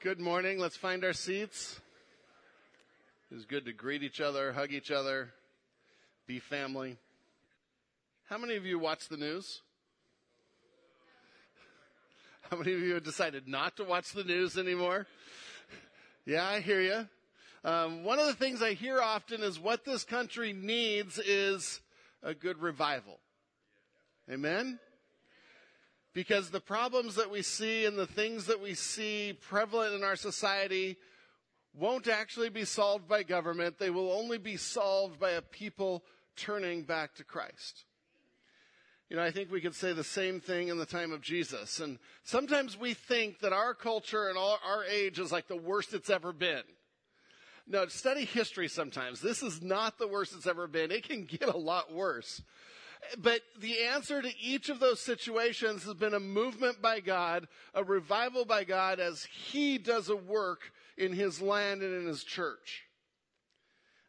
Good morning. Let's find our seats. It's good to greet each other, hug each other, be family. How many of you watch the news? How many of you have decided not to watch the news anymore? Yeah, I hear you. Um, one of the things I hear often is what this country needs is a good revival. Amen? Because the problems that we see and the things that we see prevalent in our society won't actually be solved by government. They will only be solved by a people turning back to Christ. You know, I think we could say the same thing in the time of Jesus. And sometimes we think that our culture and our age is like the worst it's ever been. No, study history sometimes. This is not the worst it's ever been. It can get a lot worse. But the answer to each of those situations has been a movement by God, a revival by God as He does a work in His land and in His church.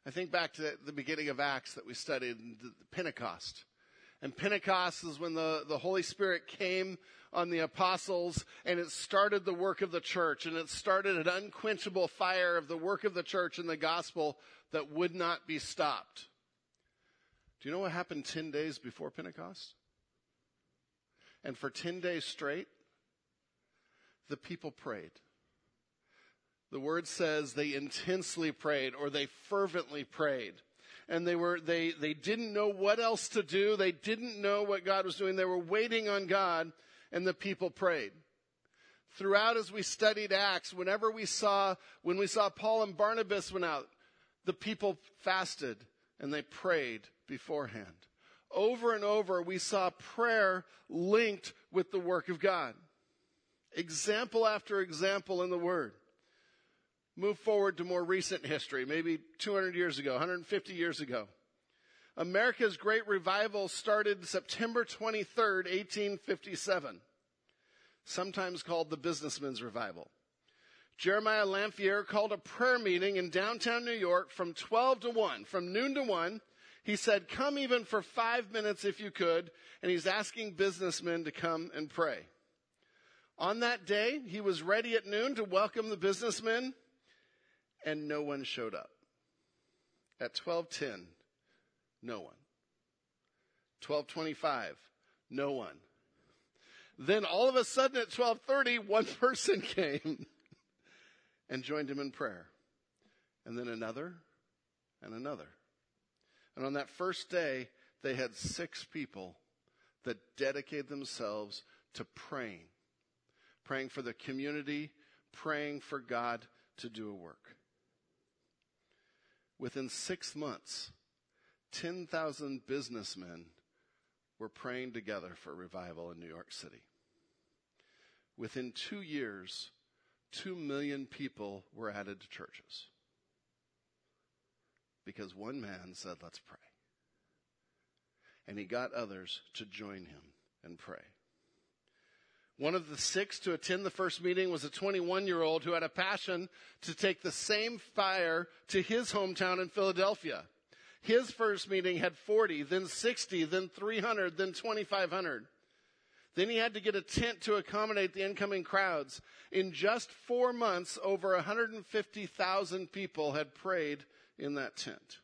I think back to the beginning of Acts that we studied, Pentecost. And Pentecost is when the, the Holy Spirit came on the apostles and it started the work of the church and it started an unquenchable fire of the work of the church and the gospel that would not be stopped. Do you know what happened 10 days before Pentecost? And for 10 days straight, the people prayed. The word says they intensely prayed or they fervently prayed. And they were, they, they didn't know what else to do. They didn't know what God was doing. They were waiting on God and the people prayed. Throughout as we studied Acts, whenever we saw, when we saw Paul and Barnabas went out, the people fasted and they prayed beforehand. Over and over, we saw prayer linked with the work of God. Example after example in the Word. Move forward to more recent history, maybe 200 years ago, 150 years ago. America's Great Revival started September 23rd, 1857, sometimes called the Businessmen's Revival. Jeremiah Lanphier called a prayer meeting in downtown New York from 12 to 1, from noon to 1, he said, Come even for five minutes if you could. And he's asking businessmen to come and pray. On that day, he was ready at noon to welcome the businessmen, and no one showed up. At 1210, no one. 1225, no one. Then all of a sudden at 1230, one person came and joined him in prayer. And then another and another. And on that first day, they had six people that dedicated themselves to praying, praying for the community, praying for God to do a work. Within six months, 10,000 businessmen were praying together for revival in New York City. Within two years, two million people were added to churches because one man said, Let's pray. And he got others to join him and pray. One of the six to attend the first meeting was a 21 year old who had a passion to take the same fire to his hometown in Philadelphia. His first meeting had 40, then 60, then 300, then 2,500. Then he had to get a tent to accommodate the incoming crowds. In just four months, over 150,000 people had prayed in that tent.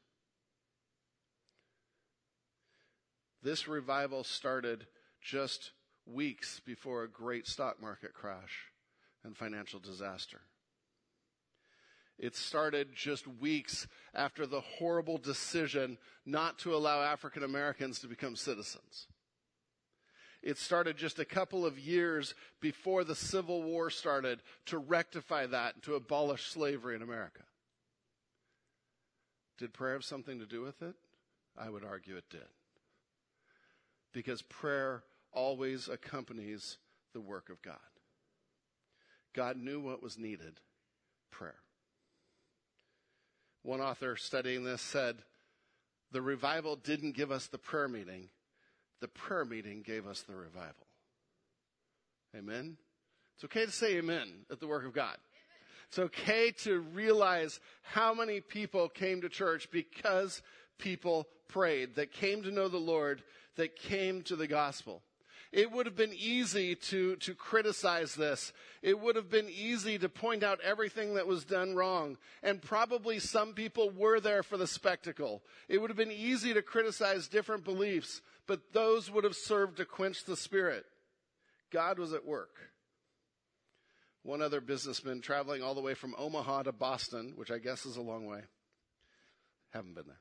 This revival started just weeks before a great stock market crash and financial disaster. It started just weeks after the horrible decision not to allow African Americans to become citizens. It started just a couple of years before the Civil War started to rectify that and to abolish slavery in America. Did prayer have something to do with it? I would argue it did. Because prayer always accompanies the work of God. God knew what was needed prayer. One author studying this said, The revival didn't give us the prayer meeting, the prayer meeting gave us the revival. Amen? It's okay to say amen at the work of God. It's okay to realize how many people came to church because people prayed, that came to know the Lord, that came to the gospel. It would have been easy to, to criticize this. It would have been easy to point out everything that was done wrong. And probably some people were there for the spectacle. It would have been easy to criticize different beliefs, but those would have served to quench the spirit. God was at work. One other businessman traveling all the way from Omaha to Boston, which I guess is a long way. Haven't been there.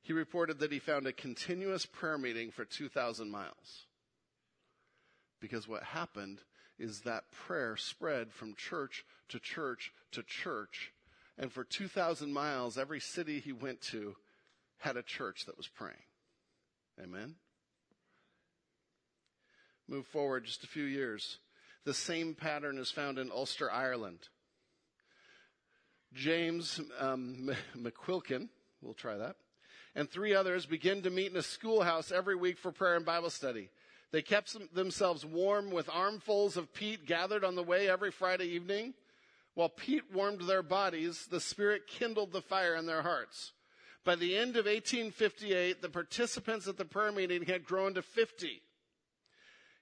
He reported that he found a continuous prayer meeting for 2,000 miles. Because what happened is that prayer spread from church to church to church. And for 2,000 miles, every city he went to had a church that was praying. Amen? Move forward just a few years. The same pattern is found in Ulster, Ireland. James um, McQuilkin, we'll try that, and three others begin to meet in a schoolhouse every week for prayer and Bible study. They kept themselves warm with armfuls of peat gathered on the way every Friday evening. While peat warmed their bodies, the Spirit kindled the fire in their hearts. By the end of 1858, the participants at the prayer meeting had grown to 50.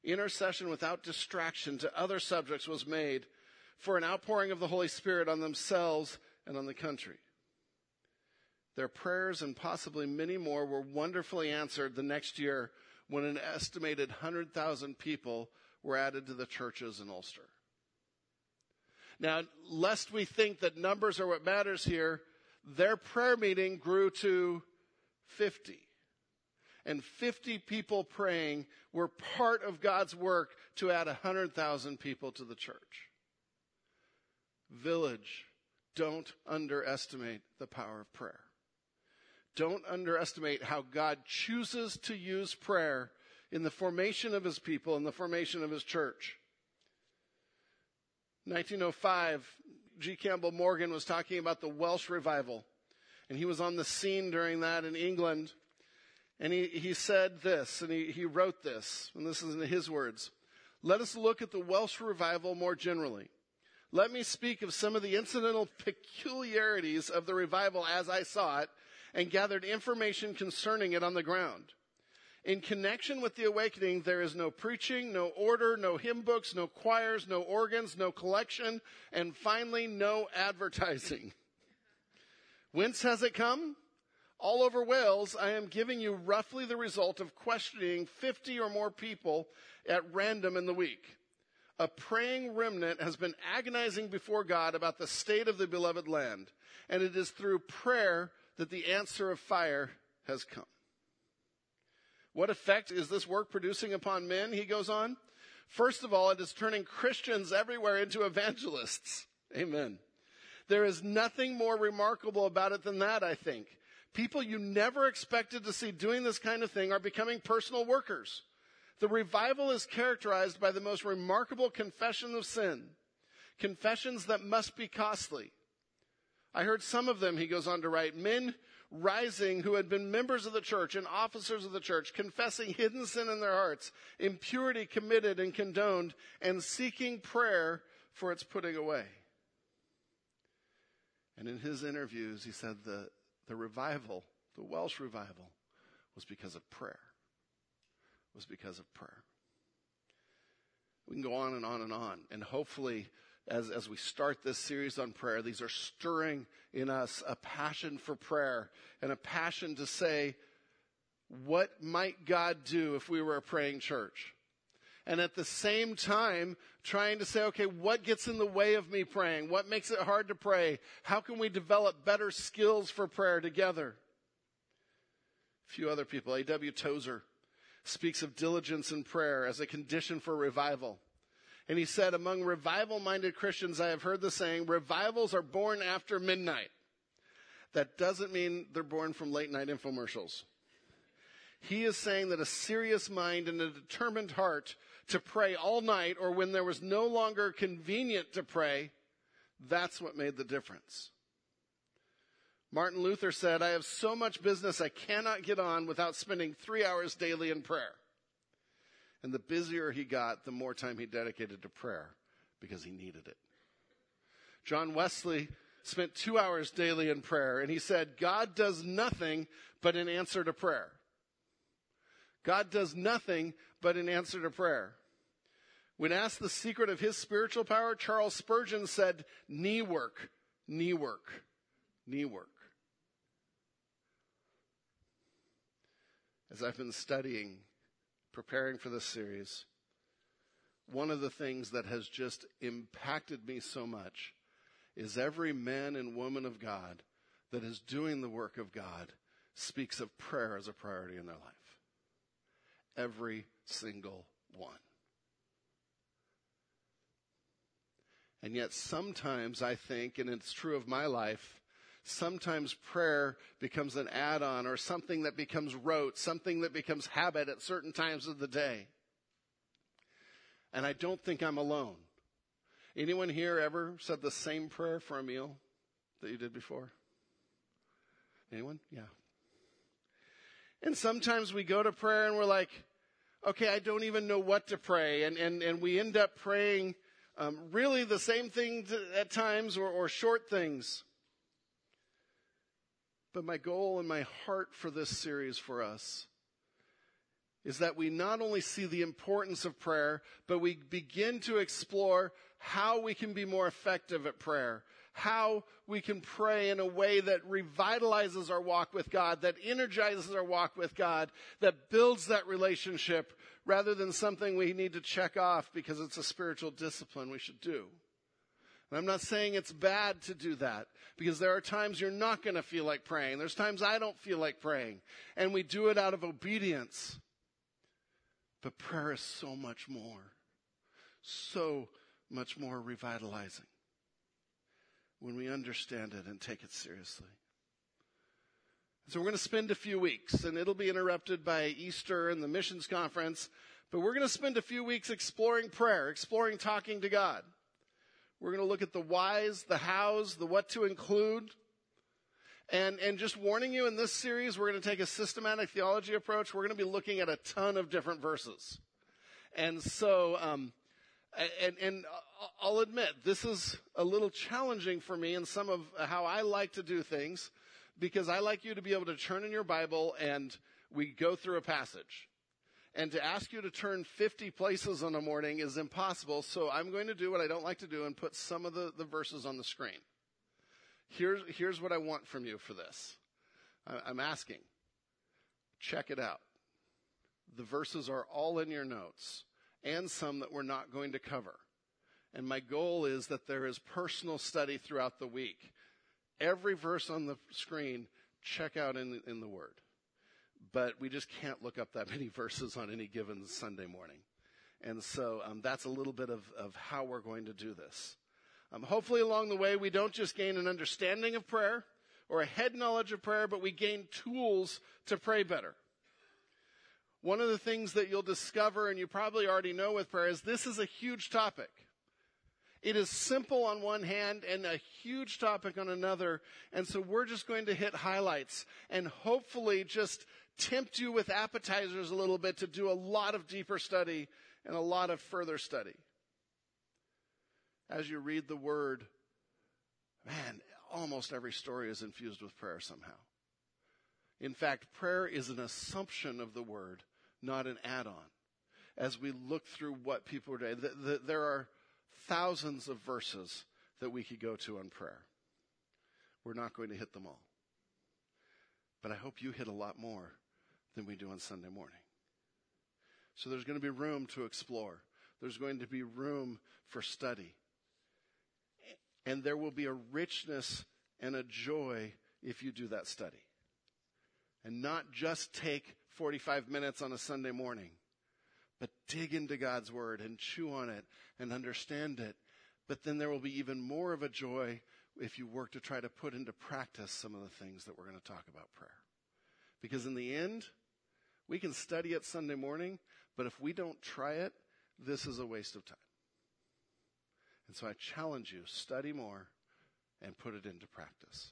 Intercession without distraction to other subjects was made for an outpouring of the Holy Spirit on themselves and on the country. Their prayers and possibly many more were wonderfully answered the next year when an estimated 100,000 people were added to the churches in Ulster. Now, lest we think that numbers are what matters here, their prayer meeting grew to 50. And 50 people praying were part of God's work to add 100,000 people to the church. Village, don't underestimate the power of prayer. Don't underestimate how God chooses to use prayer in the formation of his people, in the formation of his church. 1905, G. Campbell Morgan was talking about the Welsh revival, and he was on the scene during that in England. And he, he said this, and he, he wrote this, and this is in his words. Let us look at the Welsh revival more generally. Let me speak of some of the incidental peculiarities of the revival as I saw it and gathered information concerning it on the ground. In connection with the awakening, there is no preaching, no order, no hymn books, no choirs, no organs, no collection, and finally, no advertising. Whence has it come? All over Wales, I am giving you roughly the result of questioning 50 or more people at random in the week. A praying remnant has been agonizing before God about the state of the beloved land, and it is through prayer that the answer of fire has come. What effect is this work producing upon men? He goes on. First of all, it is turning Christians everywhere into evangelists. Amen. There is nothing more remarkable about it than that, I think. People you never expected to see doing this kind of thing are becoming personal workers. The revival is characterized by the most remarkable confession of sin, confessions that must be costly. I heard some of them, he goes on to write, men rising who had been members of the church and officers of the church, confessing hidden sin in their hearts, impurity committed and condoned, and seeking prayer for its putting away. And in his interviews, he said the, the revival, the Welsh revival, was because of prayer. Was because of prayer. We can go on and on and on, and hopefully as, as we start this series on prayer, these are stirring in us a passion for prayer and a passion to say, what might God do if we were a praying church? And at the same time, trying to say, okay, what gets in the way of me praying? What makes it hard to pray? How can we develop better skills for prayer together? A few other people, A.W. Tozer speaks of diligence in prayer as a condition for revival. And he said, among revival minded Christians, I have heard the saying, revivals are born after midnight. That doesn't mean they're born from late night infomercials. He is saying that a serious mind and a determined heart to pray all night or when there was no longer convenient to pray, that's what made the difference. Martin Luther said, I have so much business I cannot get on without spending three hours daily in prayer. And the busier he got, the more time he dedicated to prayer because he needed it. John Wesley spent two hours daily in prayer and he said, God does nothing but in answer to prayer. God does nothing but in answer to prayer. When asked the secret of his spiritual power, Charles Spurgeon said, knee work, knee work, knee work. As I've been studying, preparing for this series, one of the things that has just impacted me so much is every man and woman of God that is doing the work of God speaks of prayer as a priority in their life. Every single one. And yet sometimes I think, and it's true of my life, sometimes prayer becomes an add-on or something that becomes rote, something that becomes habit at certain times of the day. And I don't think I'm alone. Anyone here ever said the same prayer for a meal that you did before? Anyone? Yeah. And sometimes we go to prayer and we're like, okay, I don't even know what to pray. And, and, and we end up praying um, really the same thing at times or, or short things. But my goal and my heart for this series for us is that we not only see the importance of prayer, but we begin to explore how we can be more effective at prayer, how we can pray in a way that revitalizes our walk with God, that energizes our walk with God, that builds that relationship rather than something we need to check off because it's a spiritual discipline we should do. And I'm not saying it's bad to do that because there are times you're not going to feel like praying. There's times I don't feel like praying and we do it out of obedience. But prayer is so much more, so much more revitalizing when we understand it and take it seriously. So we're going to spend a few weeks, and it'll be interrupted by Easter and the missions conference, but we're going to spend a few weeks exploring prayer, exploring talking to God. We're going to look at the whys, the hows, the what to include. And, and just warning you in this series, we're going to take a systematic theology approach. We're going to be looking at a ton of different verses. And so, um, and, and I'll admit, this is a little challenging for me in some of how I like to do things because I like you to be able to turn in your Bible and we go through a passage. And to ask you to turn 50 places on a morning is impossible, so I'm going to do what I don't like to do and put some of the, the verses on the screen. Here's, here's what I want from you for this. I'm asking. Check it out. The verses are all in your notes and some that we're not going to cover. And my goal is that there is personal study throughout the week every verse on the screen, check out in, in the Word. But we just can't look up that many verses on any given Sunday morning. And so um, that's a little bit of, of how we're going to do this. Um, hopefully, along the way, we don't just gain an understanding of prayer or a head knowledge of prayer, but we gain tools to pray better. One of the things that you'll discover, and you probably already know with prayer, is this is a huge topic. It is simple on one hand and a huge topic on another. And so we're just going to hit highlights and hopefully just tempt you with appetizers a little bit to do a lot of deeper study and a lot of further study. As you read the word, man, almost every story is infused with prayer somehow. In fact, prayer is an assumption of the word, not an add-on. As we look through what people are doing, the, the, there are thousands of verses that we could go to on prayer. We're not going to hit them all. But I hope you hit a lot more than we do on Sunday morning. So there's going to be room to explore. There's going to be room for study. And there will be a richness and a joy if you do that study. And not just take 45 minutes on a Sunday morning, but dig into God's word and chew on it and understand it. But then there will be even more of a joy if you work to try to put into practice some of the things that we're going to talk about prayer. Because in the end, we can study it Sunday morning, but if we don't try it, this is a waste of time. And so I challenge you, study more and put it into practice.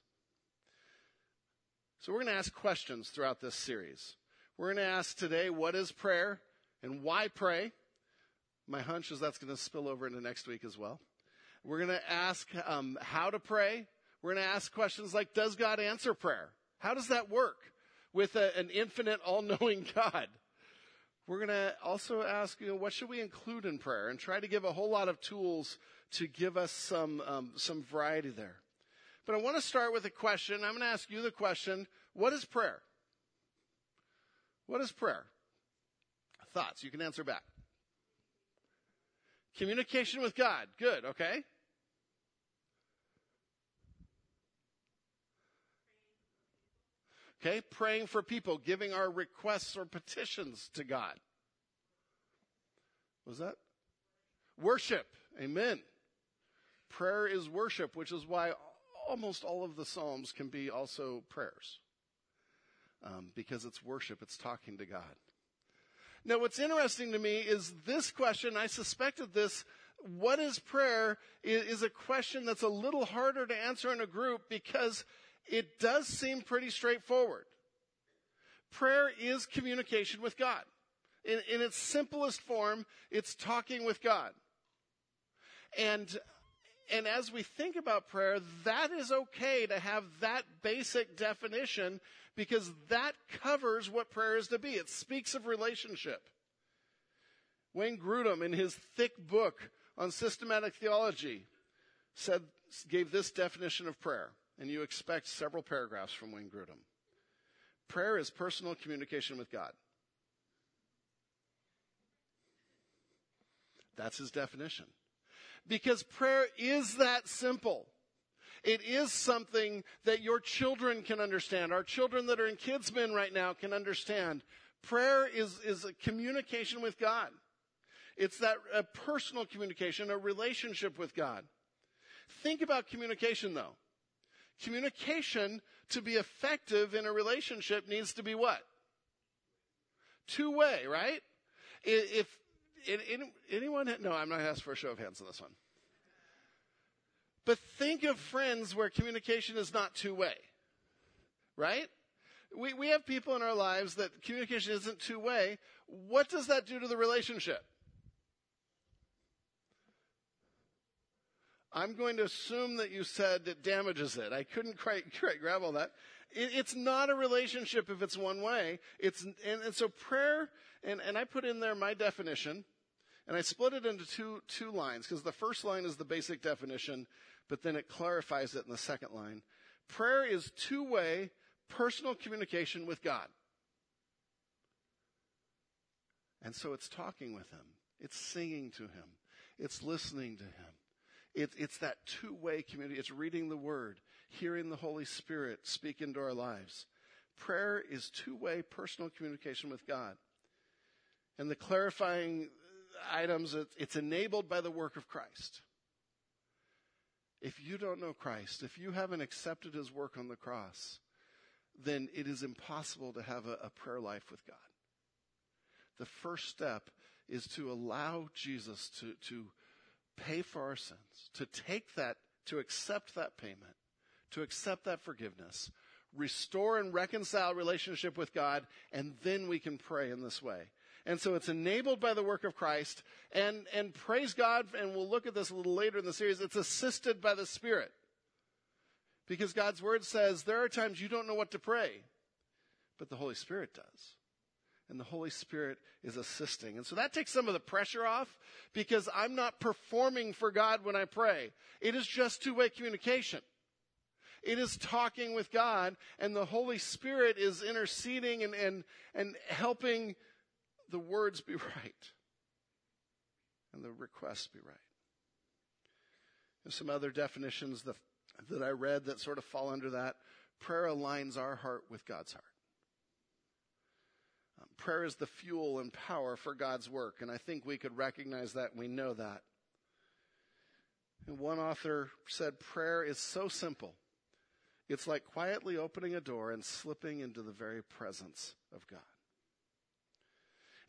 So we're going to ask questions throughout this series. We're going to ask today, what is prayer? And why pray? My hunch is that's going to spill over into next week as well. We're going to ask um, how to pray. We're going to ask questions like, does God answer prayer? How does that work with a, an infinite, all-knowing God? we're going to also ask, you know, what should we include in prayer and try to give a whole lot of tools to give us some, um, some variety there. But I want to start with a question. I'm going to ask you the question, what is prayer? What is prayer? Thoughts? You can answer back. Communication with God. Good, okay? Okay, praying for people, giving our requests or petitions to God. Was that? Worship. Amen. Prayer is worship, which is why almost all of the Psalms can be also prayers. Um, because it's worship, it's talking to God. Now, what's interesting to me is this question, I suspected this, what is prayer, is a question that's a little harder to answer in a group because it does seem pretty straightforward. Prayer is communication with God. In, in its simplest form, it's talking with God. And, and as we think about prayer, that is okay to have that basic definition because that covers what prayer is to be. It speaks of relationship. Wayne Grudem, in his thick book on systematic theology, said, gave this definition of prayer and you expect several paragraphs from Wayne Grudem. Prayer is personal communication with God. That's his definition. Because prayer is that simple. It is something that your children can understand. Our children that are in kids' men right now can understand. Prayer is, is a communication with God. It's that a personal communication, a relationship with God. Think about communication though. Communication to be effective in a relationship needs to be what? Two way, right? If, anyone, no, I'm not asking for a show of hands on this one. But think of friends where communication is not two way, right? We, we have people in our lives that communication isn't two way. What does that do to the relationship? I'm going to assume that you said it damages it. I couldn't quite, quite grab all that. It, it's not a relationship if it's one way. It's, and, and so prayer, and, and I put in there my definition, and I split it into two, two lines, because the first line is the basic definition, but then it clarifies it in the second line. Prayer is two-way personal communication with God. And so it's talking with Him. It's singing to Him. It's listening to Him. It, it's that two way community. It's reading the Word, hearing the Holy Spirit speak into our lives. Prayer is two way personal communication with God. And the clarifying items, it's enabled by the work of Christ. If you don't know Christ, if you haven't accepted his work on the cross, then it is impossible to have a, a prayer life with God. The first step is to allow Jesus to, to pay for our sins, to take that, to accept that payment, to accept that forgiveness, restore and reconcile relationship with God, and then we can pray in this way. And so it's enabled by the work of Christ, and, and praise God, and we'll look at this a little later in the series, it's assisted by the Spirit. Because God's Word says there are times you don't know what to pray, but the Holy Spirit does and the Holy Spirit is assisting. And so that takes some of the pressure off because I'm not performing for God when I pray. It is just two way communication. It is talking with God and the Holy Spirit is interceding and, and, and helping the words be right and the requests be right. There's some other definitions that, that I read that sort of fall under that. Prayer aligns our heart with God's heart prayer is the fuel and power for God's work. And I think we could recognize that. We know that. And one author said, prayer is so simple. It's like quietly opening a door and slipping into the very presence of God.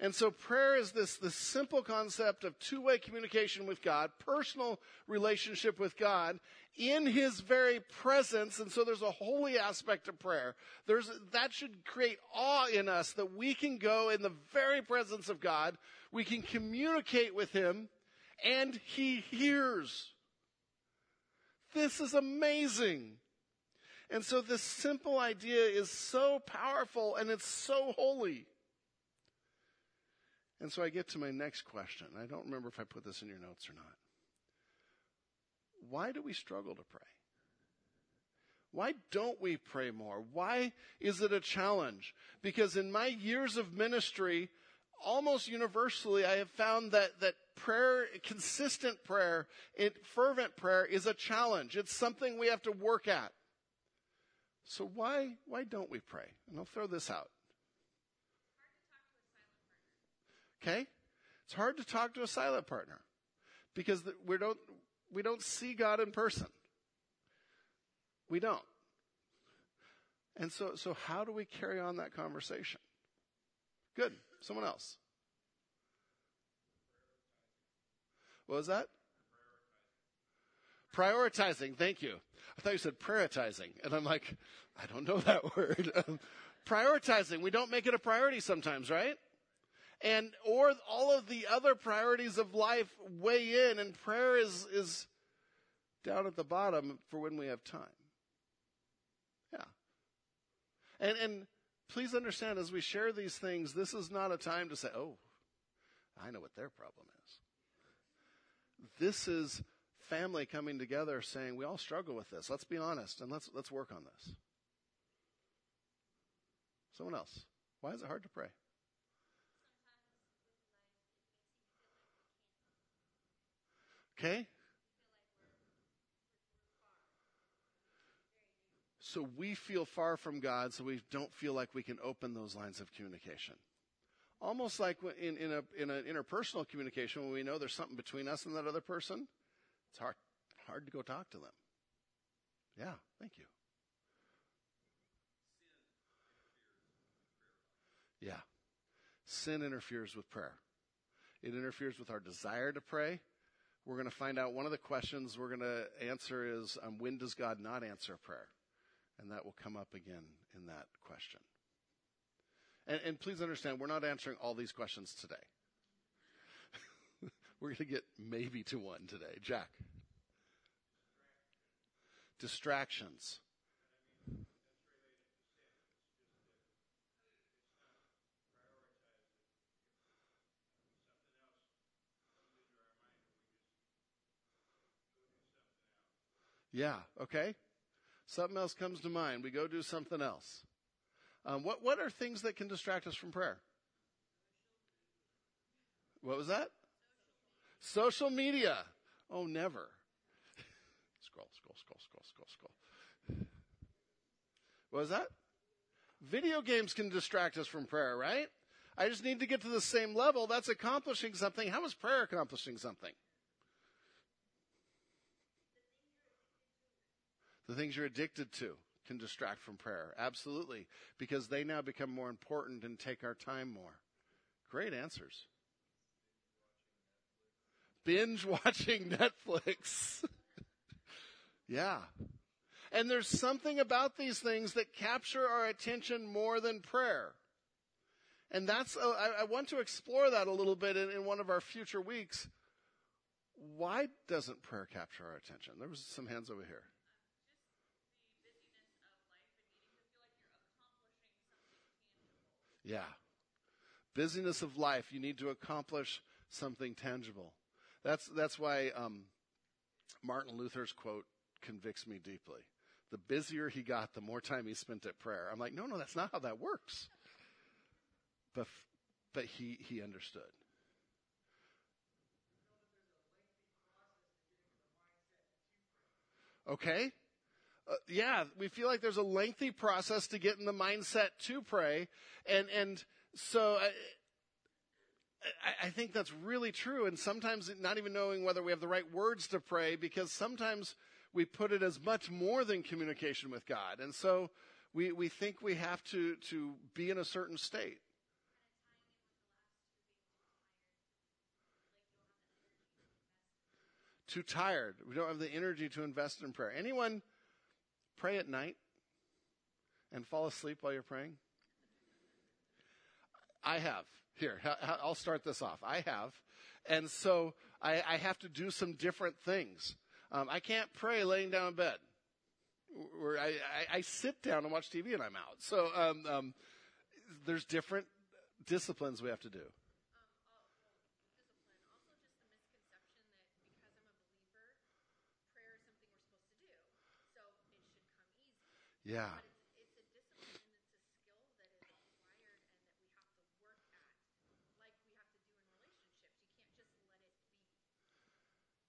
And so prayer is this, this simple concept of two-way communication with God, personal relationship with God in His very presence. And so there's a holy aspect of prayer. There's, that should create awe in us that we can go in the very presence of God. We can communicate with Him and He hears. This is amazing. And so this simple idea is so powerful and it's so holy. And so I get to my next question. I don't remember if I put this in your notes or not. Why do we struggle to pray? Why don't we pray more? Why is it a challenge? Because in my years of ministry, almost universally, I have found that, that prayer, consistent prayer, it, fervent prayer is a challenge. It's something we have to work at. So why, why don't we pray? And I'll throw this out. Okay? It's hard to talk to a silent partner because we don't, we don't see God in person. We don't. And so, so how do we carry on that conversation? Good. Someone else. What was that? Prioritizing. Thank you. I thought you said prioritizing. And I'm like, I don't know that word. prioritizing. We don't make it a priority sometimes, right? And, or all of the other priorities of life weigh in and prayer is, is down at the bottom for when we have time. Yeah. And, and please understand as we share these things, this is not a time to say, oh, I know what their problem is. This is family coming together saying, we all struggle with this. Let's be honest and let's, let's work on this. Someone else. Why is it hard to pray? Okay? So we feel far from God, so we don't feel like we can open those lines of communication. Almost like in, in, a, in an interpersonal communication, when we know there's something between us and that other person, it's hard, hard to go talk to them. Yeah, thank you. Yeah. Sin interferes with prayer. It interferes with our desire to pray. We're going to find out one of the questions we're going to answer is um, when does God not answer prayer? And that will come up again in that question. And, and please understand, we're not answering all these questions today. we're going to get maybe to one today. Jack. Distractions. Yeah, okay. Something else comes to mind. We go do something else. Um, what, what are things that can distract us from prayer? What was that? Social media. Oh, never. scroll, scroll, scroll, scroll, scroll, scroll. What was that? Video games can distract us from prayer, right? I just need to get to the same level. That's accomplishing something. How is prayer accomplishing something? The things you're addicted to can distract from prayer. Absolutely. Because they now become more important and take our time more. Great answers. Binge watching Netflix. yeah. And there's something about these things that capture our attention more than prayer. And that's, uh, I, I, want to explore that a little bit in, in one of our future weeks. Why doesn't prayer capture our attention? There was some hands over here. Yeah. Busyness of life, you need to accomplish something tangible. That's, that's why um, Martin Luther's quote convicts me deeply. The busier he got, the more time he spent at prayer. I'm like, no, no, that's not how that works. But, but he, he understood. Okay? Uh, yeah, we feel like there's a lengthy process to get in the mindset to pray. And, and so I, I think that's really true. And sometimes not even knowing whether we have the right words to pray because sometimes we put it as much more than communication with God. And so we, we think we have to, to be in a certain state. Too tired. We don't have the energy to invest in prayer. Anyone pray at night and fall asleep while you're praying? I have. Here, I'll start this off. I have. And so I, I have to do some different things. Um, I can't pray laying down in bed. Where I, I, I, sit down and watch TV and I'm out. So um, um, there's different disciplines we have to do. Yeah. But it's, it's a discipline and it's a skill that is acquired and that we have to work at, like we have to do in relationships. You can't just let it be.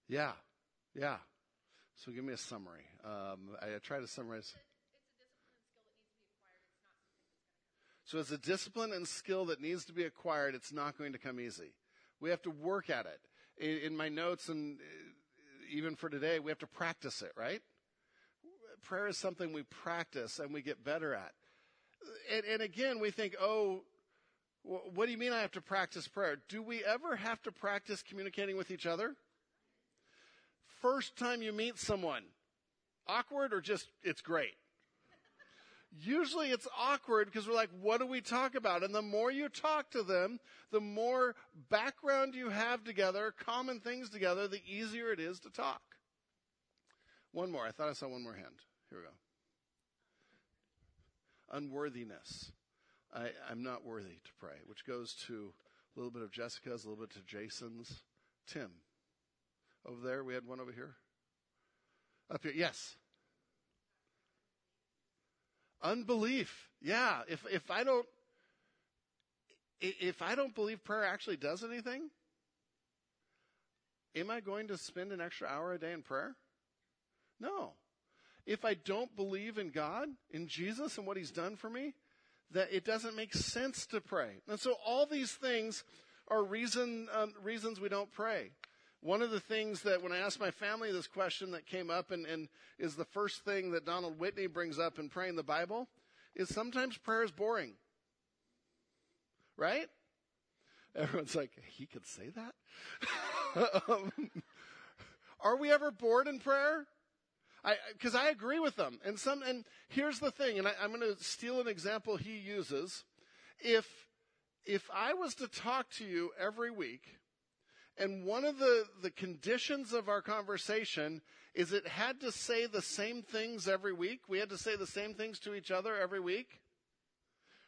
Yeah. Yeah. So give me a summary. Um, I, I try to summarize. It's a discipline and skill that needs to be acquired. It's not something that's going to. So it's a discipline and skill that needs to be acquired. It's not going to come easy. We have to work at it. In, in my notes and uh, even for today, we have to practice it, right? Prayer is something we practice and we get better at. And, and again, we think, oh, what do you mean I have to practice prayer? Do we ever have to practice communicating with each other? First time you meet someone, awkward or just, it's great? Usually it's awkward because we're like, what do we talk about? And the more you talk to them, the more background you have together, common things together, the easier it is to talk. One more. I thought I saw one more hand. Here we go. Unworthiness. I, I'm not worthy to pray, which goes to a little bit of Jessica's, a little bit to Jason's. Tim. Over there, we had one over here. Up here, yes. Unbelief. Yeah. If, if I don't, if I don't believe prayer actually does anything, am I going to spend an extra hour a day in prayer? No. If I don't believe in God, in Jesus and what He's done for me, that it doesn't make sense to pray. And so all these things are reason, um, reasons we don't pray. One of the things that when I asked my family this question that came up and, and is the first thing that Donald Whitney brings up in praying the Bible is sometimes prayer is boring. Right? Everyone's like, he could say that? um, are we ever bored in prayer? I, cause I agree with them. And some, and here's the thing, and I, I'm going to steal an example he uses. If, if I was to talk to you every week, and one of the, the conditions of our conversation is it had to say the same things every week. We had to say the same things to each other every week.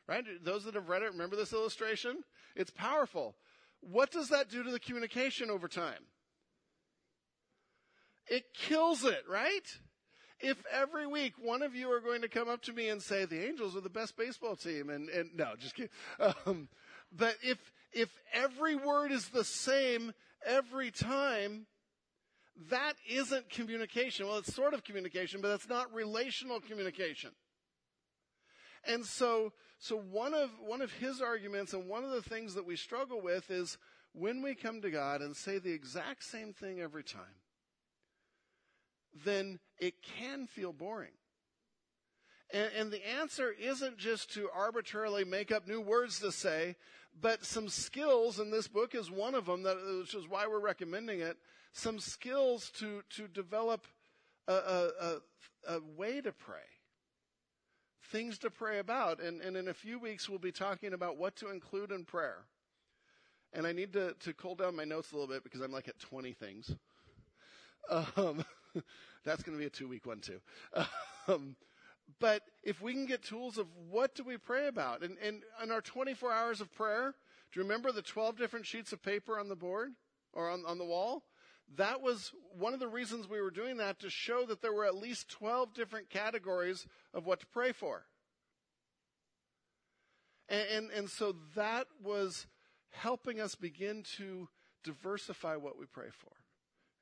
Right? Those that have read it, remember this illustration? It's powerful. What does that do to the communication over time? It kills it, right? If every week one of you are going to come up to me and say, the Angels are the best baseball team, and, and no, just kidding. Um, but if, if every word is the same every time, that isn't communication. Well, it's sort of communication, but that's not relational communication. And so, so one of, one of his arguments and one of the things that we struggle with is when we come to God and say the exact same thing every time, then it can feel boring. And, and, the answer isn't just to arbitrarily make up new words to say, but some skills, and this book is one of them, that, which is why we're recommending it, some skills to, to develop a, a, a, a way to pray. Things to pray about. And, and in a few weeks, we'll be talking about what to include in prayer. And I need to, to cool down my notes a little bit because I'm like at 20 things. Um, that's going to be a two week one too. Um, but if we can get tools of what do we pray about? And, and in our 24 hours of prayer, do you remember the 12 different sheets of paper on the board or on, on the wall? That was one of the reasons we were doing that to show that there were at least 12 different categories of what to pray for. And, and, and so that was helping us begin to diversify what we pray for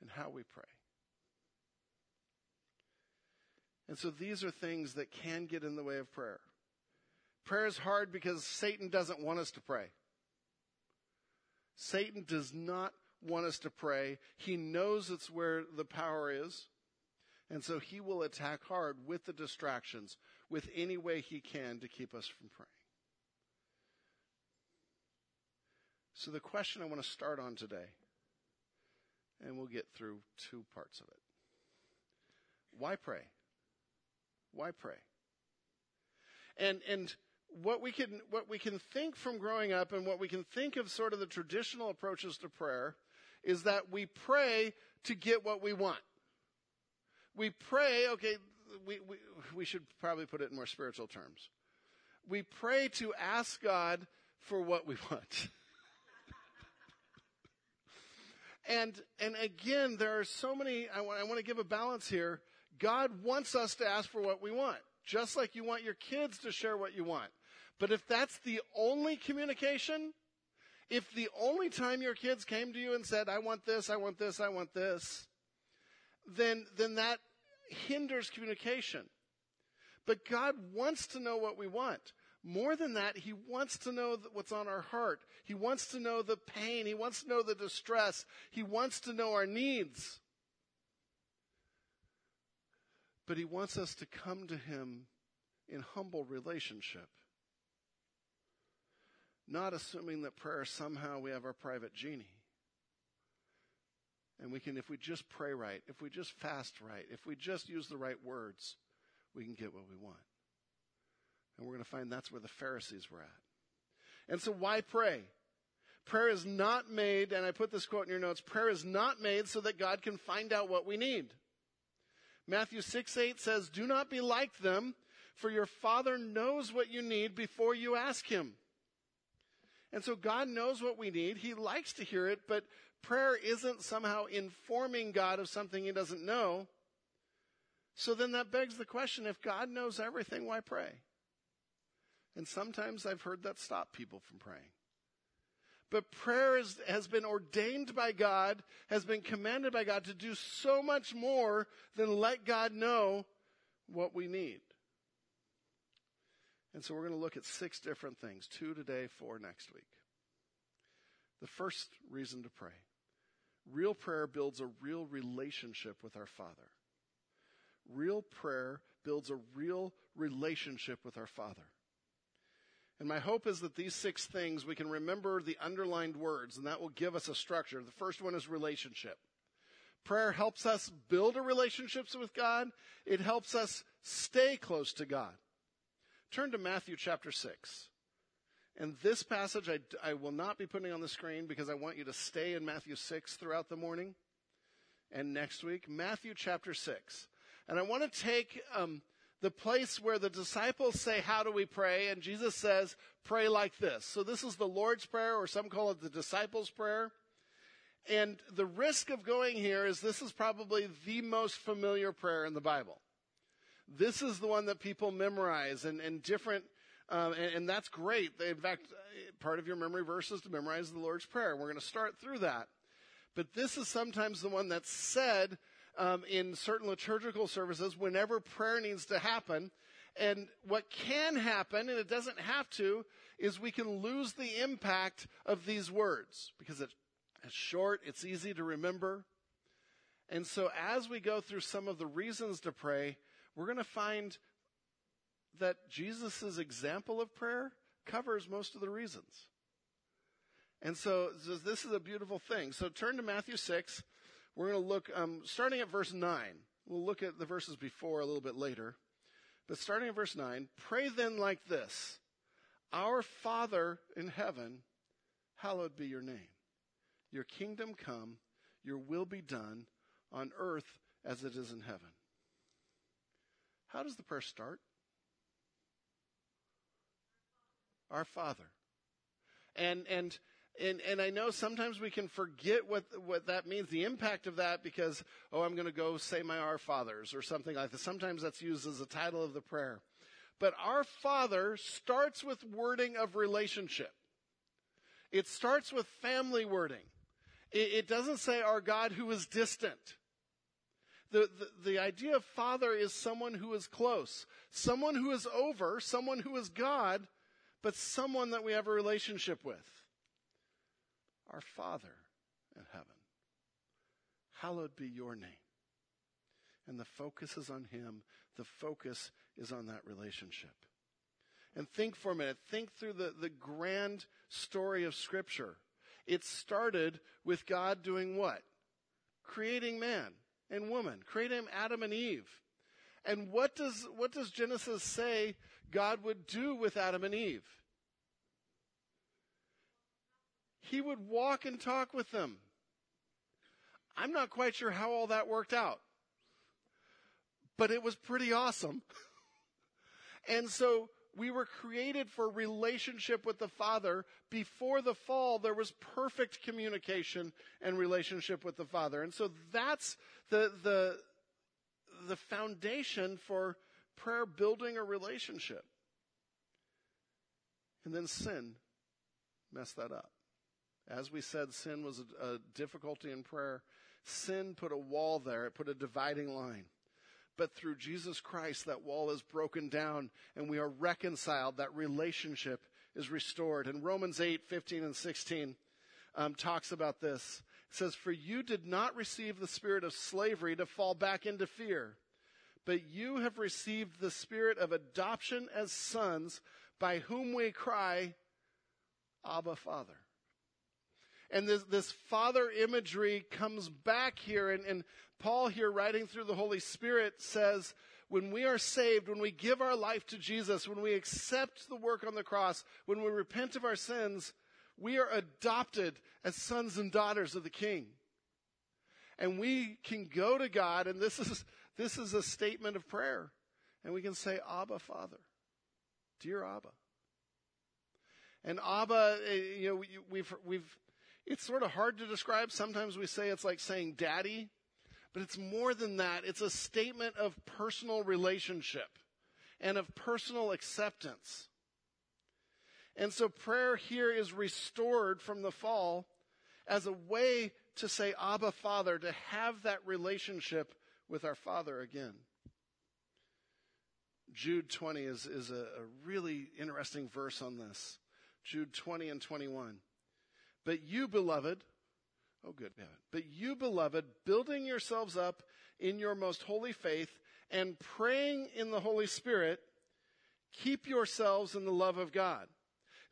and how we pray. And so these are things that can get in the way of prayer. Prayer is hard because Satan doesn't want us to pray. Satan does not want us to pray. He knows it's where the power is. And so he will attack hard with the distractions, with any way he can to keep us from praying. So the question I want to start on today, and we'll get through two parts of it. Why pray? Why pray? And, and what we can, what we can think from growing up and what we can think of sort of the traditional approaches to prayer is that we pray to get what we want. We pray, okay, we, we, we should probably put it in more spiritual terms. We pray to ask God for what we want. and, and again, there are so many, I want, I want to give a balance here. God wants us to ask for what we want. just like you want your kids to share what you want. But if that's the only communication, if the only time your kids came to you and said, I want this, I want this, I want this, then, then that hinders communication. But God wants to know what we want. More than that, He wants to know what's on our heart. He wants to know the pain. He wants to know the distress. He wants to know our needs. But He wants us to come to Him in humble relationship. Not assuming that prayer somehow we have our private genie. And we can, if we just pray right, if we just fast right, if we just use the right words, we can get what we want. And we're going to find that's where the Pharisees were at. And so why pray? Prayer is not made, and I put this quote in your notes, prayer is not made so that God can find out what we need. Matthew 6 8 says, Do not be like them, for your Father knows what you need before you ask Him. And so God knows what we need. He likes to hear it, but prayer isn't somehow informing God of something He doesn't know. So then that begs the question if God knows everything, why pray? And sometimes I've heard that stop people from praying. But prayer is, has been ordained by God, has been commanded by God to do so much more than let God know what we need. And so we're going to look at six different things two today, four next week. The first reason to pray real prayer builds a real relationship with our Father. Real prayer builds a real relationship with our Father. And my hope is that these six things, we can remember the underlined words, and that will give us a structure. The first one is relationship. Prayer helps us build a relationship with God. It helps us stay close to God. Turn to Matthew chapter 6. And this passage I, I will not be putting on the screen because I want you to stay in Matthew 6 throughout the morning and next week. Matthew chapter 6. And I want to take um, the place where the disciples say, How do we pray? And Jesus says, Pray like this. So this is the Lord's Prayer, or some call it the disciples' prayer. And the risk of going here is this is probably the most familiar prayer in the Bible. This is the one that people memorize and, and different, um, and, and that's great. In fact, part of your memory verse is to memorize the Lord's Prayer. We're going to start through that. But this is sometimes the one that's said um, in certain liturgical services whenever prayer needs to happen. And what can happen, and it doesn't have to, is we can lose the impact of these words because it's short, it's easy to remember. And so as we go through some of the reasons to pray, we're going to find that Jesus' example of prayer covers most of the reasons. And so, so this is a beautiful thing. So turn to Matthew 6. We're going to look, um, starting at verse 9. We'll look at the verses before a little bit later. But starting at verse 9, pray then like this Our Father in heaven, hallowed be your name. Your kingdom come, your will be done on earth as it is in heaven. How does the prayer start? Our Father. And, and and, and I know sometimes we can forget what, what that means, the impact of that, because, oh, I'm going to go say my Our Fathers or something like that. Sometimes that's used as a title of the prayer. But Our Father starts with wording of relationship. It starts with family wording. It, it doesn't say our God who is distant. The, the, the idea of Father is someone who is close, someone who is over, someone who is God, but someone that we have a relationship with our Father in heaven. Hallowed be your name. And the focus is on Him. The focus is on that relationship. And think for a minute. Think through the, the grand story of Scripture. It started with God doing what? Creating man and woman, creating Adam and Eve. And what does, what does Genesis say God would do with Adam and Eve? He would walk and talk with them. I'm not quite sure how all that worked out, but it was pretty awesome. and so we were created for relationship with the Father. Before the fall, there was perfect communication and relationship with the Father. And so that's the, the, the foundation for prayer building a relationship. And then sin messed that up. As we said, sin was a, a difficulty in prayer. Sin put a wall there. It put a dividing line. But through Jesus Christ, that wall is broken down and we are reconciled. That relationship is restored. And Romans 8, 15 and 16 um, talks about this. It says, For you did not receive the spirit of slavery to fall back into fear, but you have received the spirit of adoption as sons by whom we cry, Abba, Father. And this, this father imagery comes back here, and, and Paul here, writing through the Holy Spirit, says, when we are saved, when we give our life to Jesus, when we accept the work on the cross, when we repent of our sins, we are adopted as sons and daughters of the King. And we can go to God, and this is, this is a statement of prayer. And we can say, Abba, Father. Dear Abba. And Abba, eh, you know, we've, we've, it's sort of hard to describe. Sometimes we say it's like saying daddy, but it's more than that. It's a statement of personal relationship and of personal acceptance. And so prayer here is restored from the fall as a way to say, Abba, Father, to have that relationship with our Father again. Jude 20 is, is a, a really interesting verse on this. Jude 20 and 21. But you, beloved, oh good, yeah. But you, beloved, building yourselves up in your most holy faith and praying in the Holy Spirit, keep yourselves in the love of God.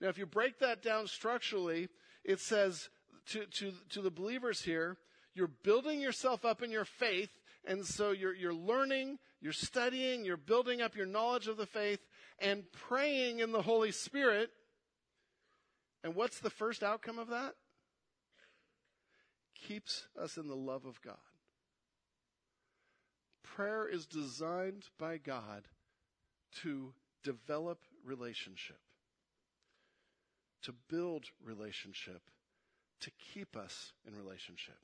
Now, if you break that down structurally, it says to, to, to the believers here, you're building yourself up in your faith, and so you're, you're learning, you're studying, you're building up your knowledge of the faith, and praying in the Holy Spirit. And what's the first outcome of that? Keeps us in the love of God. Prayer is designed by God to develop relationship, to build relationship, to keep us in relationship.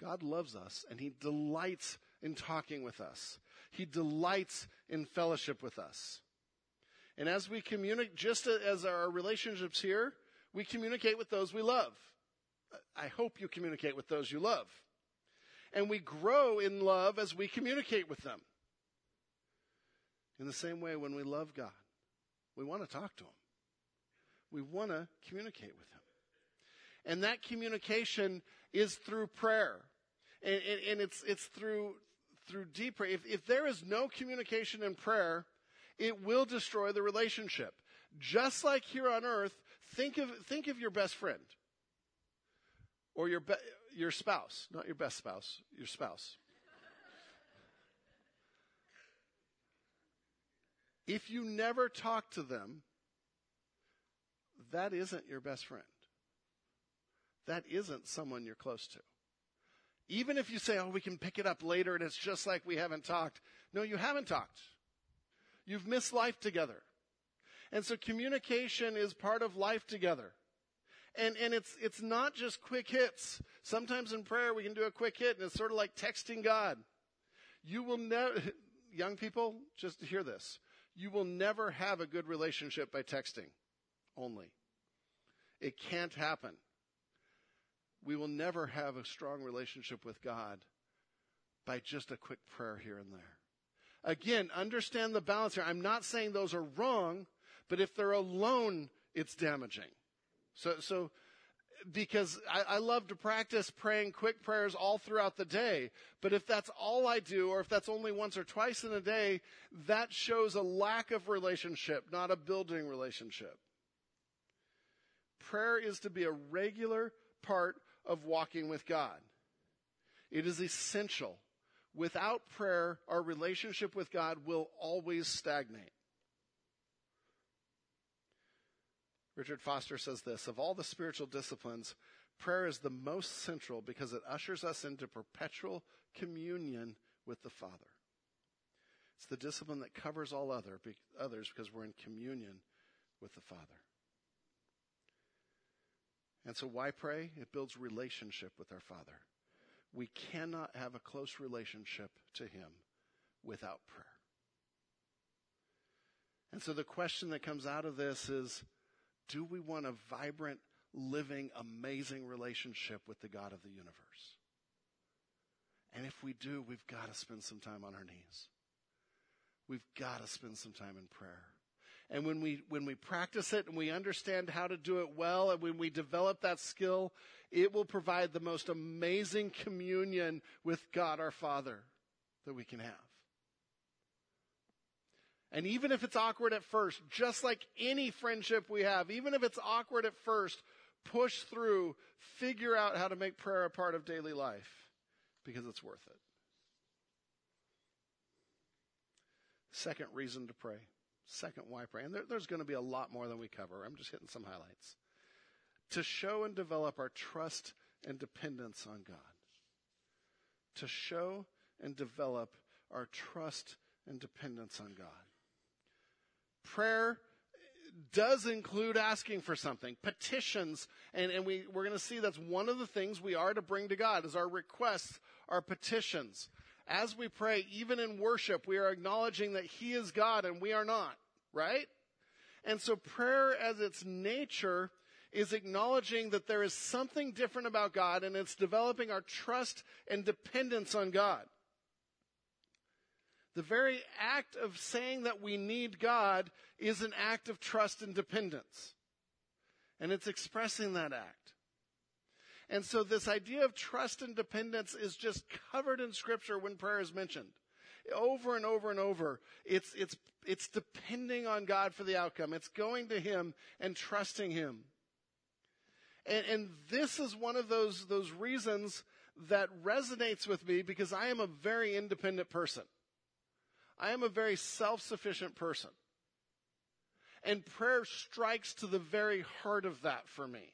God loves us and He delights in talking with us. He delights in fellowship with us. And as we communicate, just as our relationships here, we communicate with those we love. I hope you communicate with those you love. And we grow in love as we communicate with them. In the same way, when we love God, we want to talk to Him. We want to communicate with Him. And that communication is through prayer. And, and, and it's, it's through, through deep prayer. If, if there is no communication in prayer, it will destroy the relationship. Just like here on earth, think of, think of your best friend or your, be, your spouse, not your best spouse, your spouse. if you never talk to them, that isn't your best friend. That isn't someone you're close to. Even if you say, oh, we can pick it up later and it's just like we haven't talked. No, you haven't talked. You've missed life together. And so communication is part of life together. And, and it's, it's not just quick hits. Sometimes in prayer we can do a quick hit and it's sort of like texting God. You will never, young people, just hear this. You will never have a good relationship by texting only. It can't happen. We will never have a strong relationship with God by just a quick prayer here and there. Again, understand the balance here. I'm not saying those are wrong, but if they're alone, it's damaging. So, so, because I, I, love to practice praying quick prayers all throughout the day. But if that's all I do, or if that's only once or twice in a day, that shows a lack of relationship, not a building relationship. Prayer is to be a regular part of walking with God. It is essential. Without prayer, our relationship with God will always stagnate. Richard Foster says this Of all the spiritual disciplines, prayer is the most central because it ushers us into perpetual communion with the Father. It's the discipline that covers all other, others because we're in communion with the Father. And so, why pray? It builds relationship with our Father. We cannot have a close relationship to Him without prayer. And so the question that comes out of this is, do we want a vibrant, living, amazing relationship with the God of the universe? And if we do, we've got to spend some time on our knees. We've got to spend some time in prayer. And when we, when we practice it and we understand how to do it well and when we develop that skill, it will provide the most amazing communion with God our Father that we can have. And even if it's awkward at first, just like any friendship we have, even if it's awkward at first, push through, figure out how to make prayer a part of daily life because it's worth it. Second reason to pray. Second why pray. And there, there's going to be a lot more than we cover. I'm just hitting some highlights. To show and develop our trust and dependence on God. To show and develop our trust and dependence on God. Prayer does include asking for something, petitions, and, and we, we're going to see that's one of the things we are to bring to God is our requests, our petitions. As we pray, even in worship, we are acknowledging that He is God and we are not, right? And so prayer as its nature is acknowledging that there is something different about God and it's developing our trust and dependence on God. The very act of saying that we need God is an act of trust and dependence. And it's expressing that act. And so this idea of trust and dependence is just covered in scripture when prayer is mentioned. Over and over and over. It's, it's, it's depending on God for the outcome. It's going to Him and trusting Him. And, and this is one of those, those reasons that resonates with me because I am a very independent person. I am a very self-sufficient person. And prayer strikes to the very heart of that for me.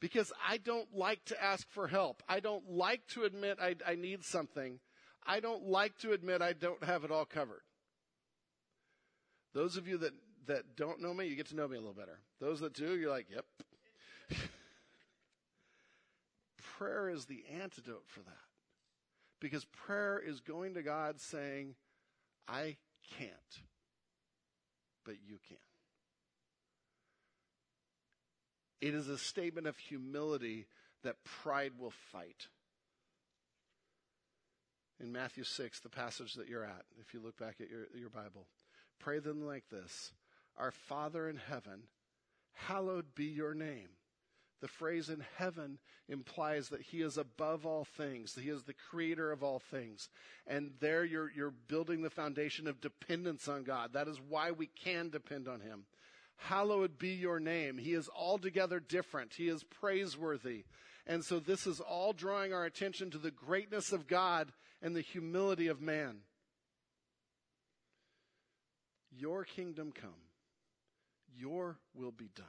Because I don't like to ask for help. I don't like to admit I, I need something. I don't like to admit I don't have it all covered. Those of you that, that don't know me, you get to know me a little better. Those that do, you're like, yep. prayer is the antidote for that. Because prayer is going to God saying, I can't, but you can. It is a statement of humility that pride will fight. In Matthew 6, the passage that you're at, if you look back at your, your Bible, pray then like this Our Father in heaven, hallowed be your name. The phrase in heaven implies that he is above all things. He is the creator of all things. And there you're, you're building the foundation of dependence on God. That is why we can depend on him. Hallowed be your name. He is altogether different. He is praiseworthy. And so this is all drawing our attention to the greatness of God and the humility of man. Your kingdom come. Your will be done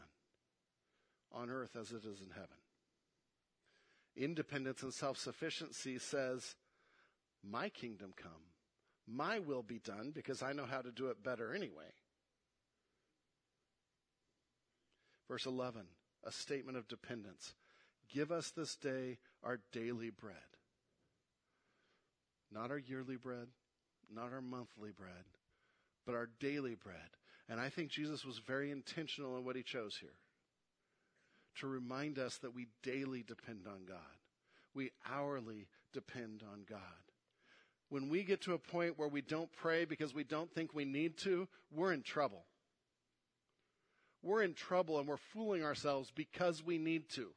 on earth as it is in heaven. Independence and self-sufficiency says, my kingdom come. My will be done because I know how to do it better anyway. Verse 11, a statement of dependence. Give us this day our daily bread. Not our yearly bread, not our monthly bread, but our daily bread. And I think Jesus was very intentional in what he chose here to remind us that we daily depend on God. We hourly depend on God. When we get to a point where we don't pray because we don't think we need to, we're in trouble. We're in trouble and we're fooling ourselves because we need to.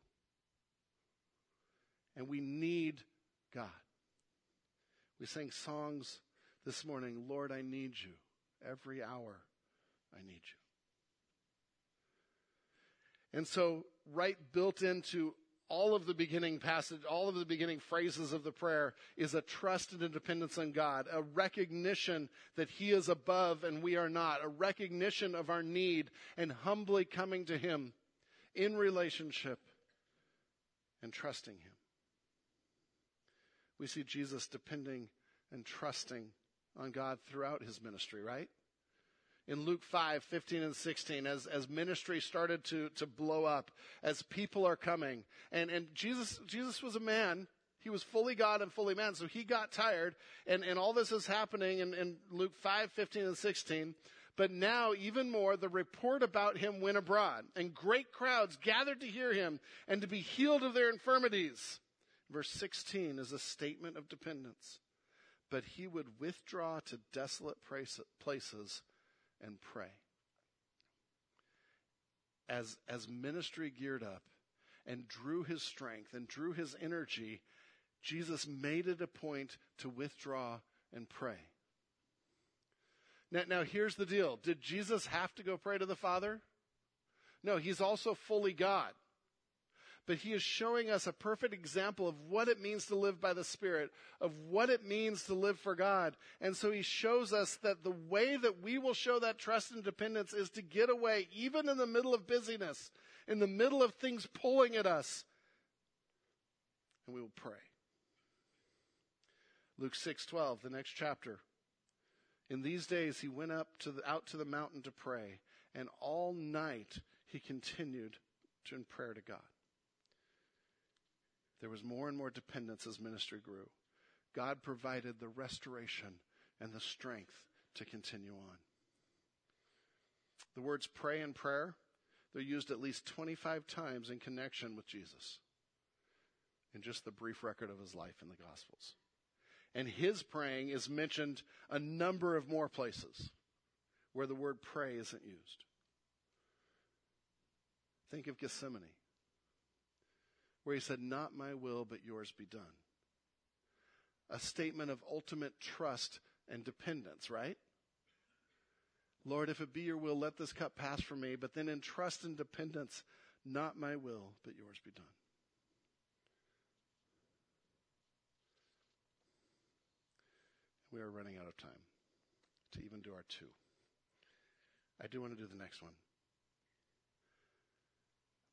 And we need God. We sang songs this morning, Lord, I need you. Every hour, I need you. And so, right built into all of the beginning passage, all of the beginning phrases of the prayer is a trust and a dependence on God, a recognition that He is above and we are not, a recognition of our need and humbly coming to Him in relationship and trusting Him. We see Jesus depending and trusting on God throughout His ministry, right? In Luke 5, 15 and 16, as, as ministry started to, to blow up, as people are coming. And, and Jesus, Jesus was a man. He was fully God and fully man. So he got tired. And, and all this is happening in, in Luke 5, 15 and 16. But now, even more, the report about him went abroad, and great crowds gathered to hear him and to be healed of their infirmities. Verse 16 is a statement of dependence. But he would withdraw to desolate places and pray. As, as ministry geared up and drew his strength and drew his energy, Jesus made it a point to withdraw and pray. Now, now here's the deal. Did Jesus have to go pray to the Father? No, he's also fully God. But he is showing us a perfect example of what it means to live by the Spirit, of what it means to live for God. And so he shows us that the way that we will show that trust and dependence is to get away, even in the middle of busyness, in the middle of things pulling at us, and we will pray. Luke 6:12, the next chapter. In these days he went up to the, out to the mountain to pray, and all night he continued to in prayer to God. There was more and more dependence as ministry grew. God provided the restoration and the strength to continue on. The words pray and prayer, they're used at least 25 times in connection with Jesus in just the brief record of his life in the Gospels. And his praying is mentioned a number of more places where the word pray isn't used. Think of Gethsemane, where he said, Not my will, but yours be done. A statement of ultimate trust and dependence, right? Lord, if it be your will, let this cup pass from me, but then in trust and dependence, not my will, but yours be done. we are running out of time to even do our two. I do want to do the next one.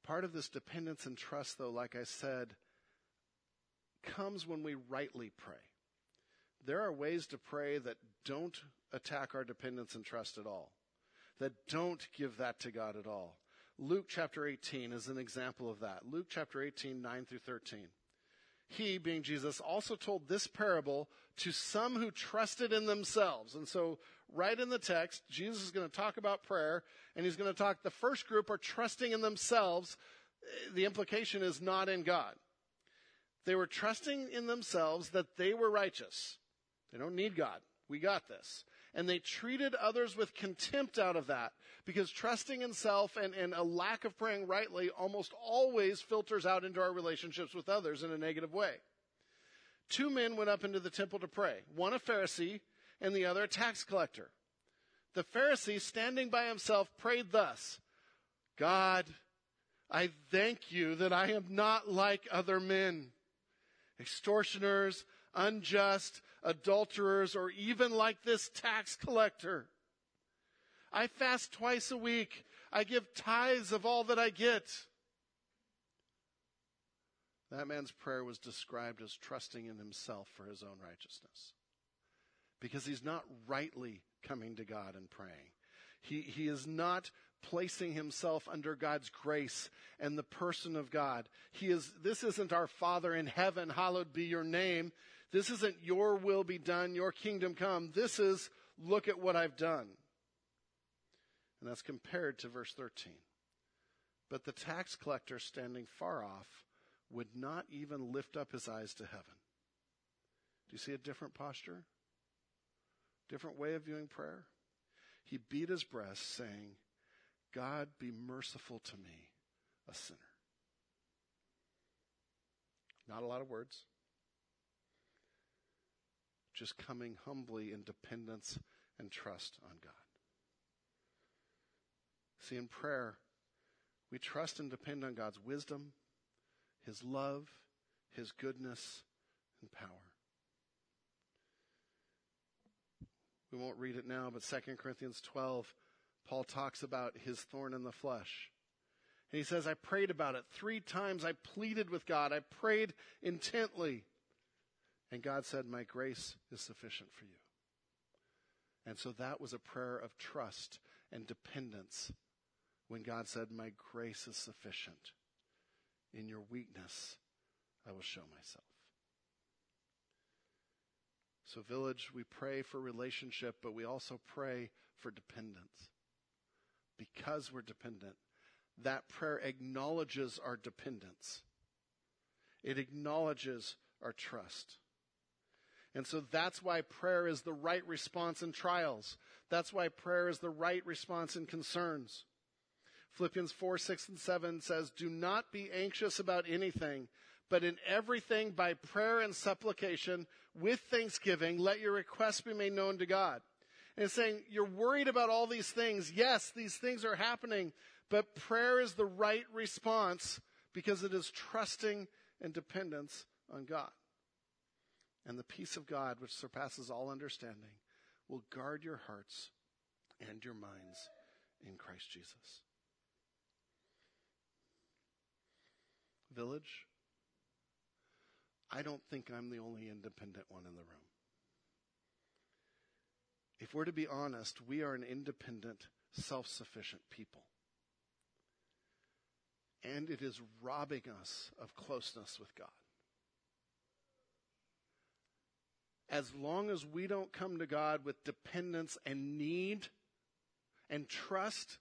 Part of this dependence and trust, though, like I said, comes when we rightly pray. There are ways to pray that don't attack our dependence and trust at all, that don't give that to God at all. Luke chapter 18 is an example of that. Luke chapter 18, 9 through 13 he, being Jesus, also told this parable to some who trusted in themselves. And so, right in the text, Jesus is going to talk about prayer, and he's going to talk, the first group are trusting in themselves. The implication is not in God. They were trusting in themselves that they were righteous. They don't need God. We got this and they treated others with contempt out of that because trusting in self and, and a lack of praying rightly almost always filters out into our relationships with others in a negative way. Two men went up into the temple to pray, one a Pharisee and the other a tax collector. The Pharisee, standing by himself, prayed thus God, I thank you that I am not like other men, extortioners, unjust, adulterers, or even like this tax collector. I fast twice a week. I give tithes of all that I get. That man's prayer was described as trusting in himself for his own righteousness. Because he's not rightly coming to God and praying. He, he is not placing himself under God's grace and the person of God. He is, this isn't our Father in heaven, hallowed be your name. This isn't your will be done, your kingdom come. This is look at what I've done. And that's compared to verse 13. But the tax collector standing far off would not even lift up his eyes to heaven. Do you see a different posture? Different way of viewing prayer? He beat his breast, saying, God be merciful to me, a sinner. Not a lot of words just coming humbly in dependence and trust on God. See, in prayer, we trust and depend on God's wisdom, His love, His goodness, and power. We won't read it now, but 2 Corinthians 12, Paul talks about his thorn in the flesh. And he says, I prayed about it. Three times I pleaded with God. I prayed intently. And God said, My grace is sufficient for you. And so that was a prayer of trust and dependence when God said, My grace is sufficient. In your weakness, I will show myself. So, village, we pray for relationship, but we also pray for dependence. Because we're dependent, that prayer acknowledges our dependence. It acknowledges our trust. And so that's why prayer is the right response in trials. That's why prayer is the right response in concerns. Philippians 4, 6, and 7 says, Do not be anxious about anything, but in everything by prayer and supplication with thanksgiving, let your requests be made known to God. And saying, You're worried about all these things. Yes, these things are happening, but prayer is the right response because it is trusting and dependence on God. And the peace of God, which surpasses all understanding, will guard your hearts and your minds in Christ Jesus. Village, I don't think I'm the only independent one in the room. If we're to be honest, we are an independent, self sufficient people. And it is robbing us of closeness with God. As long as we don't come to God with dependence and need and trust,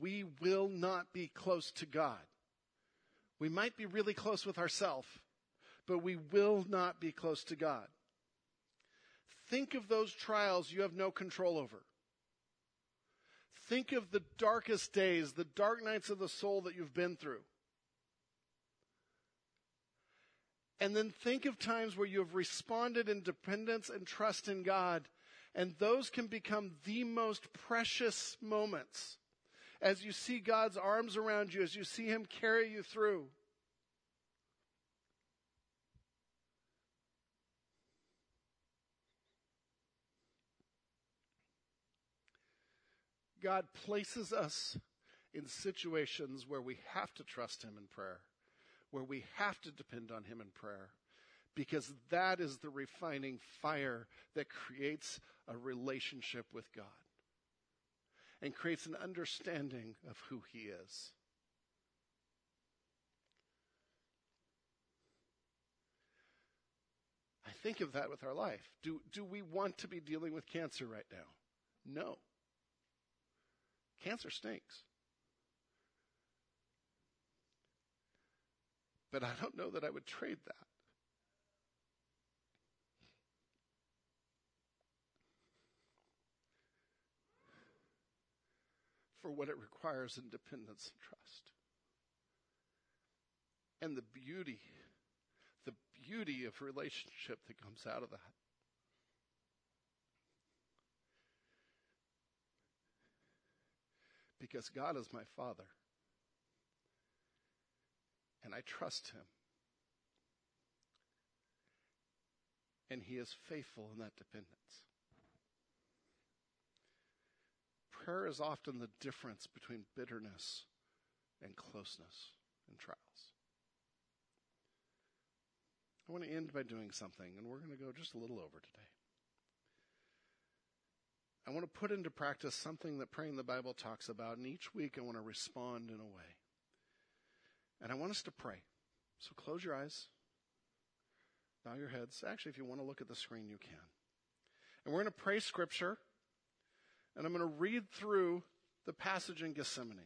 we will not be close to God. We might be really close with ourselves, but we will not be close to God. Think of those trials you have no control over. Think of the darkest days, the dark nights of the soul that you've been through. And then think of times where you have responded in dependence and trust in God. And those can become the most precious moments as you see God's arms around you, as you see Him carry you through. God places us in situations where we have to trust Him in prayer, where we have to depend on Him in prayer, because that is the refining fire that creates a relationship with God and creates an understanding of who He is. I think of that with our life. Do, do we want to be dealing with cancer right now? No. Cancer stinks. But I don't know that I would trade that. For what it requires in dependence and trust. And the beauty, the beauty of relationship that comes out of that. Because God is my Father. And I trust Him. And He is faithful in that dependence. Prayer is often the difference between bitterness and closeness in trials. I want to end by doing something, and we're going to go just a little over today. I want to put into practice something that praying the Bible talks about, and each week I want to respond in a way. And I want us to pray. So close your eyes, bow your heads. Actually, if you want to look at the screen, you can. And we're going to pray scripture, and I'm going to read through the passage in Gethsemane.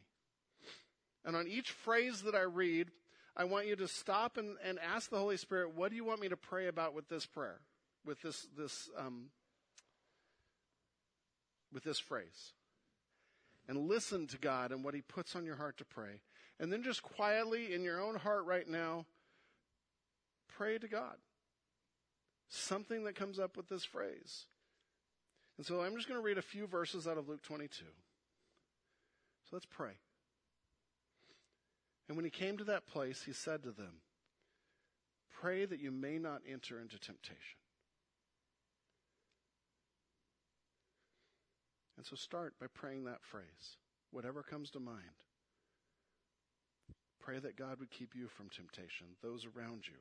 And on each phrase that I read, I want you to stop and, and ask the Holy Spirit, what do you want me to pray about with this prayer, with this, this um, with this phrase and listen to God and what He puts on your heart to pray. And then just quietly in your own heart right now, pray to God. Something that comes up with this phrase. And so I'm just going to read a few verses out of Luke 22. So let's pray. And when he came to that place, he said to them, Pray that you may not enter into temptation. And so start by praying that phrase, whatever comes to mind. Pray that God would keep you from temptation, those around you.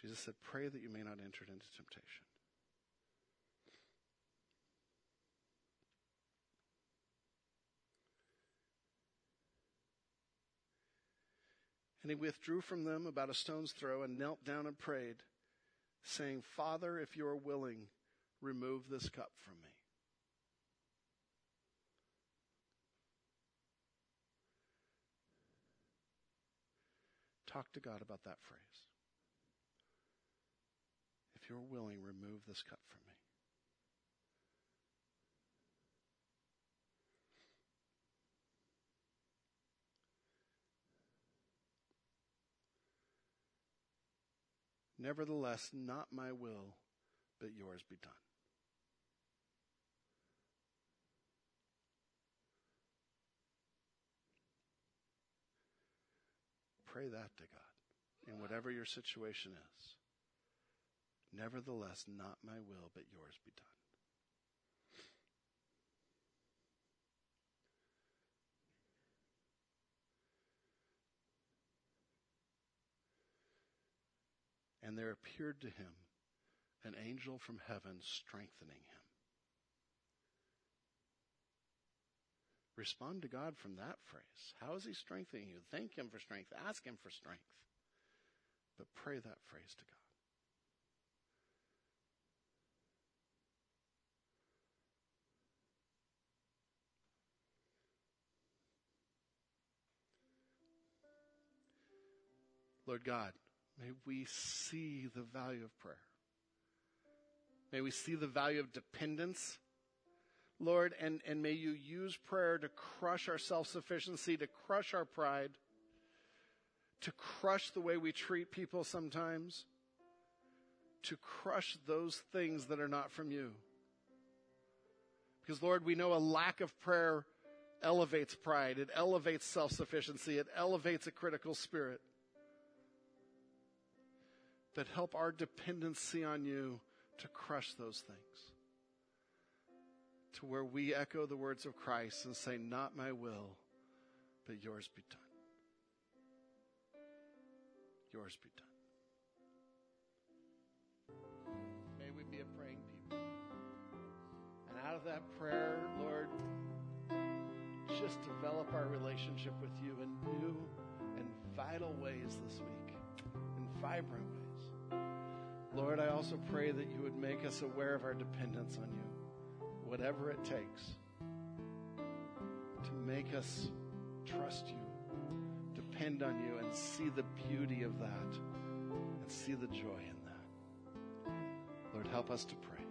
Jesus said, Pray that you may not enter into temptation. And he withdrew from them about a stone's throw and knelt down and prayed, saying, Father, if you are willing, remove this cup from me. Talk to God about that phrase. If you're willing, remove this cup from me. Nevertheless, not my will, but yours be done. Pray that to God in whatever your situation is. Nevertheless, not my will, but yours be done. And there appeared to him an angel from heaven strengthening him. Respond to God from that phrase. How is he strengthening you? Thank him for strength. Ask him for strength. But pray that phrase to God. Lord God, may we see the value of prayer. May we see the value of dependence. Lord, and, and may you use prayer to crush our self sufficiency, to crush our pride, to crush the way we treat people sometimes, to crush those things that are not from you. Because, Lord, we know a lack of prayer elevates pride, it elevates self sufficiency, it elevates a critical spirit. But help our dependency on you to crush those things. To where we echo the words of Christ and say, Not my will, but yours be done. Yours be done. May we be a praying people. And out of that prayer, Lord, just develop our relationship with you in new and vital ways this week, in vibrant ways. Lord, I also pray that you would make us aware of our dependence on you, whatever it takes, to make us trust you, depend on you, and see the beauty of that, and see the joy in that. Lord, help us to pray.